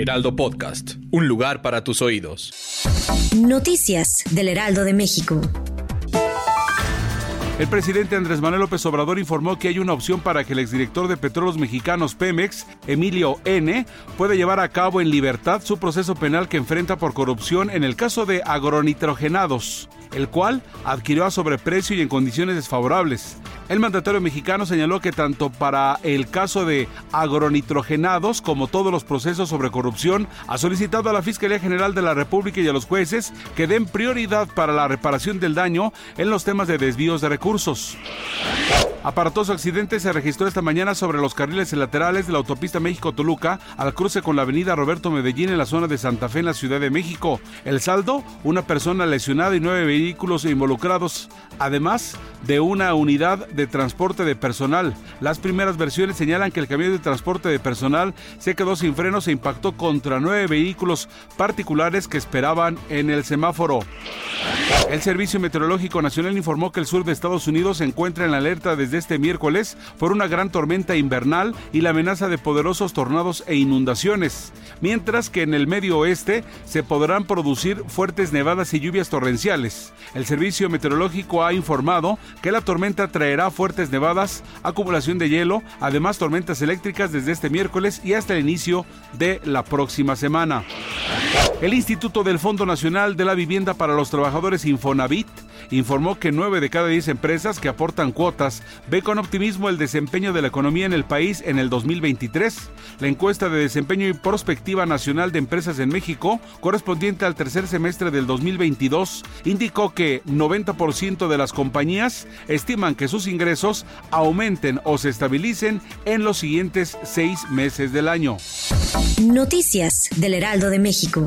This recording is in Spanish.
Heraldo Podcast, un lugar para tus oídos. Noticias del Heraldo de México. El presidente Andrés Manuel López Obrador informó que hay una opción para que el exdirector de Petróleos Mexicanos Pemex, Emilio N., pueda llevar a cabo en libertad su proceso penal que enfrenta por corrupción en el caso de agronitrogenados, el cual adquirió a sobreprecio y en condiciones desfavorables. El mandatario mexicano señaló que tanto para el caso de agronitrogenados como todos los procesos sobre corrupción ha solicitado a la Fiscalía General de la República y a los jueces que den prioridad para la reparación del daño en los temas de desvíos de recursos. Aparatoso accidente se registró esta mañana sobre los carriles laterales de la autopista México-Toluca al cruce con la avenida Roberto Medellín en la zona de Santa Fe en la Ciudad de México. El saldo, una persona lesionada y nueve vehículos involucrados, además de una unidad de transporte de personal. Las primeras versiones señalan que el camión de transporte de personal se quedó sin frenos e impactó contra nueve vehículos particulares que esperaban en el semáforo. El Servicio Meteorológico Nacional informó que el sur de Estados Unidos se encuentra en alerta desde este miércoles por una gran tormenta invernal y la amenaza de poderosos tornados e inundaciones, mientras que en el medio oeste se podrán producir fuertes nevadas y lluvias torrenciales. El Servicio Meteorológico ha informado que la tormenta traerá fuertes nevadas, acumulación de hielo, además tormentas eléctricas desde este miércoles y hasta el inicio de la próxima semana. El Instituto del Fondo Nacional de la Vivienda para los Trabajadores Infonavit informó que 9 de cada 10 empresas que aportan cuotas ve con optimismo el desempeño de la economía en el país en el 2023. La encuesta de desempeño y prospectiva nacional de empresas en México, correspondiente al tercer semestre del 2022, indicó que 90% de las compañías estiman que sus ingresos aumenten o se estabilicen en los siguientes seis meses del año. Noticias del Heraldo de México.